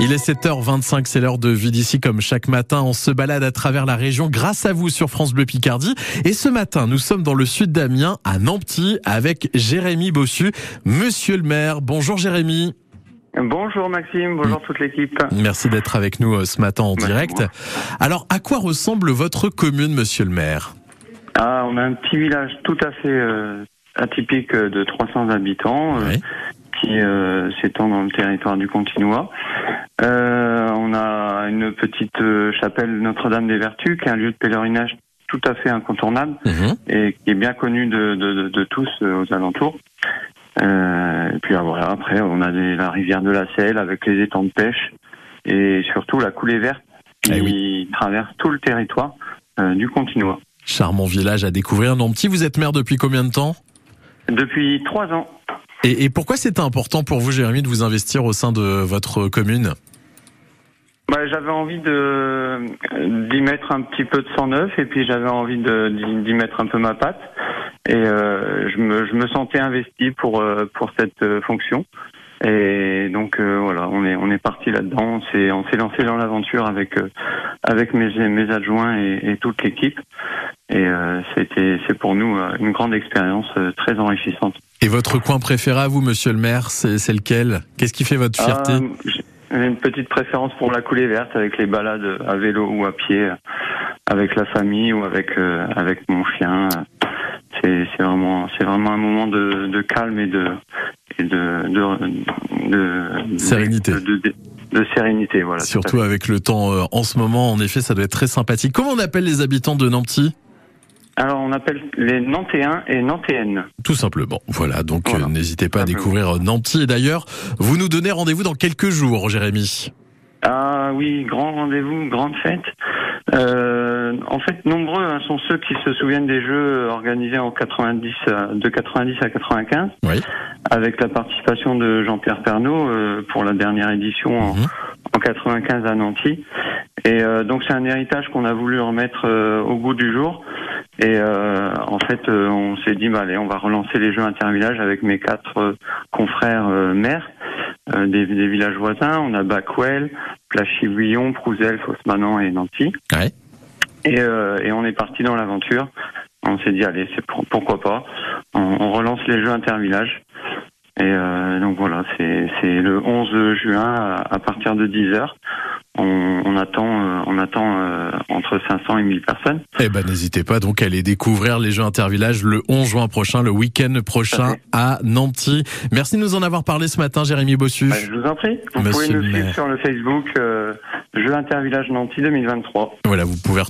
Il est 7h25, c'est l'heure de vie d'ici comme chaque matin. On se balade à travers la région grâce à vous sur France Bleu Picardie. Et ce matin, nous sommes dans le sud d'Amiens, à Nanty, avec Jérémy Bossu. Monsieur le maire, bonjour Jérémy. Bonjour Maxime, bonjour toute l'équipe. Merci d'être avec nous euh, ce matin en direct. Alors, à quoi ressemble votre commune, monsieur le maire? Ah, on a un petit village tout à fait euh, atypique euh, de 300 habitants. euh, Oui. Qui euh, s'étend dans le territoire du Continois. Euh, on a une petite euh, chapelle Notre-Dame des Vertus, qui est un lieu de pèlerinage tout à fait incontournable Mhm. et qui est bien connu de, de, de- de tous aux alentours. Et puis ah, voilà, après on a des- la rivière de la Selle avec les étangs de pêche et surtout la coulée verte qui Eh traverse tout le territoire du Continois. Charmant village à découvrir. Nanty, vous êtes maire depuis combien de temps? Depuis trois ans. et, et pourquoi c'était important pour vous, Jérémy, de vous investir au sein de votre commune? Bah, j'avais envie de d'y mettre un petit peu de sang neuf et puis j'avais envie de d'y mettre un peu ma patte. Et euh, je me je me sentais investi pour euh, pour cette euh, fonction. Et donc euh, voilà on est on est parti là-dedans. On s'est on s'est lancé dans l'aventure avec euh, avec mes mes adjoints et, et toute l'équipe et euh, c'était c'est pour nous euh, une grande expérience euh, très enrichissante. Et votre coin préféré à vous, monsieur le maire, c'est c'est lequel? Qu'est-ce qui fait votre fierté? Euh, j'ai une petite préférence pour la coulée verte avec les balades à vélo ou à pied, euh, avec la famille ou avec euh, avec mon chien. C'est c'est vraiment c'est vraiment un moment de, de calme et de et de de, de- de- Sérénité. de, sérénité voilà. Surtout avec le temps euh, en ce moment, en effet, ça doit être très sympathique. Comment on appelle les habitants de Nanty. Alors on appelle les Nantéens et Nantéennes. Tout simplement. Voilà, donc Voilà. euh, n'hésitez pas à découvrir euh, Nanty. Et d'ailleurs, vous nous donnez rendez-vous dans quelques jours, Jérémy. Ah oui, grand rendez-vous, grande fête. Euh, en fait, nombreux hein, sont ceux qui se souviennent des jeux organisés en 90, euh, de 90 à 95, Oui. avec la participation de Jean-Pierre Pernaud pour la dernière édition en, Mhm. en 95 à Nanty. Et euh, donc c'est un héritage qu'on a voulu remettre au goût du jour. Et euh, en fait, euh, on s'est dit, bah, allez, on va relancer les jeux intervillages avec mes quatre euh, confrères euh, maires euh, des, des villages voisins. On a Backwell, Plachy-Bouillon, Prouzel, et Nanty. Ouais. Et, euh, et on est parti dans l'aventure. On s'est dit, allez, c'est pour- pourquoi pas. On, on relance les jeux intervillages. Et euh, donc voilà, c'est c'est le 11 juin à, à partir de 10 heures. On, on attend, euh, on attend euh, entre 500 et 1000 personnes. Eh ben, n'hésitez pas donc à aller découvrir les Jeux Intervillages le 11 juin prochain, le week-end prochain à Nanty. Merci de nous en avoir parlé ce matin, Jérémy Bossu. Bah, je vous en prie. Vous Monsieur pouvez nous suivre sur le Facebook euh, Jeux Intervillage Nanty 2023. Voilà, vous pouvez retrouver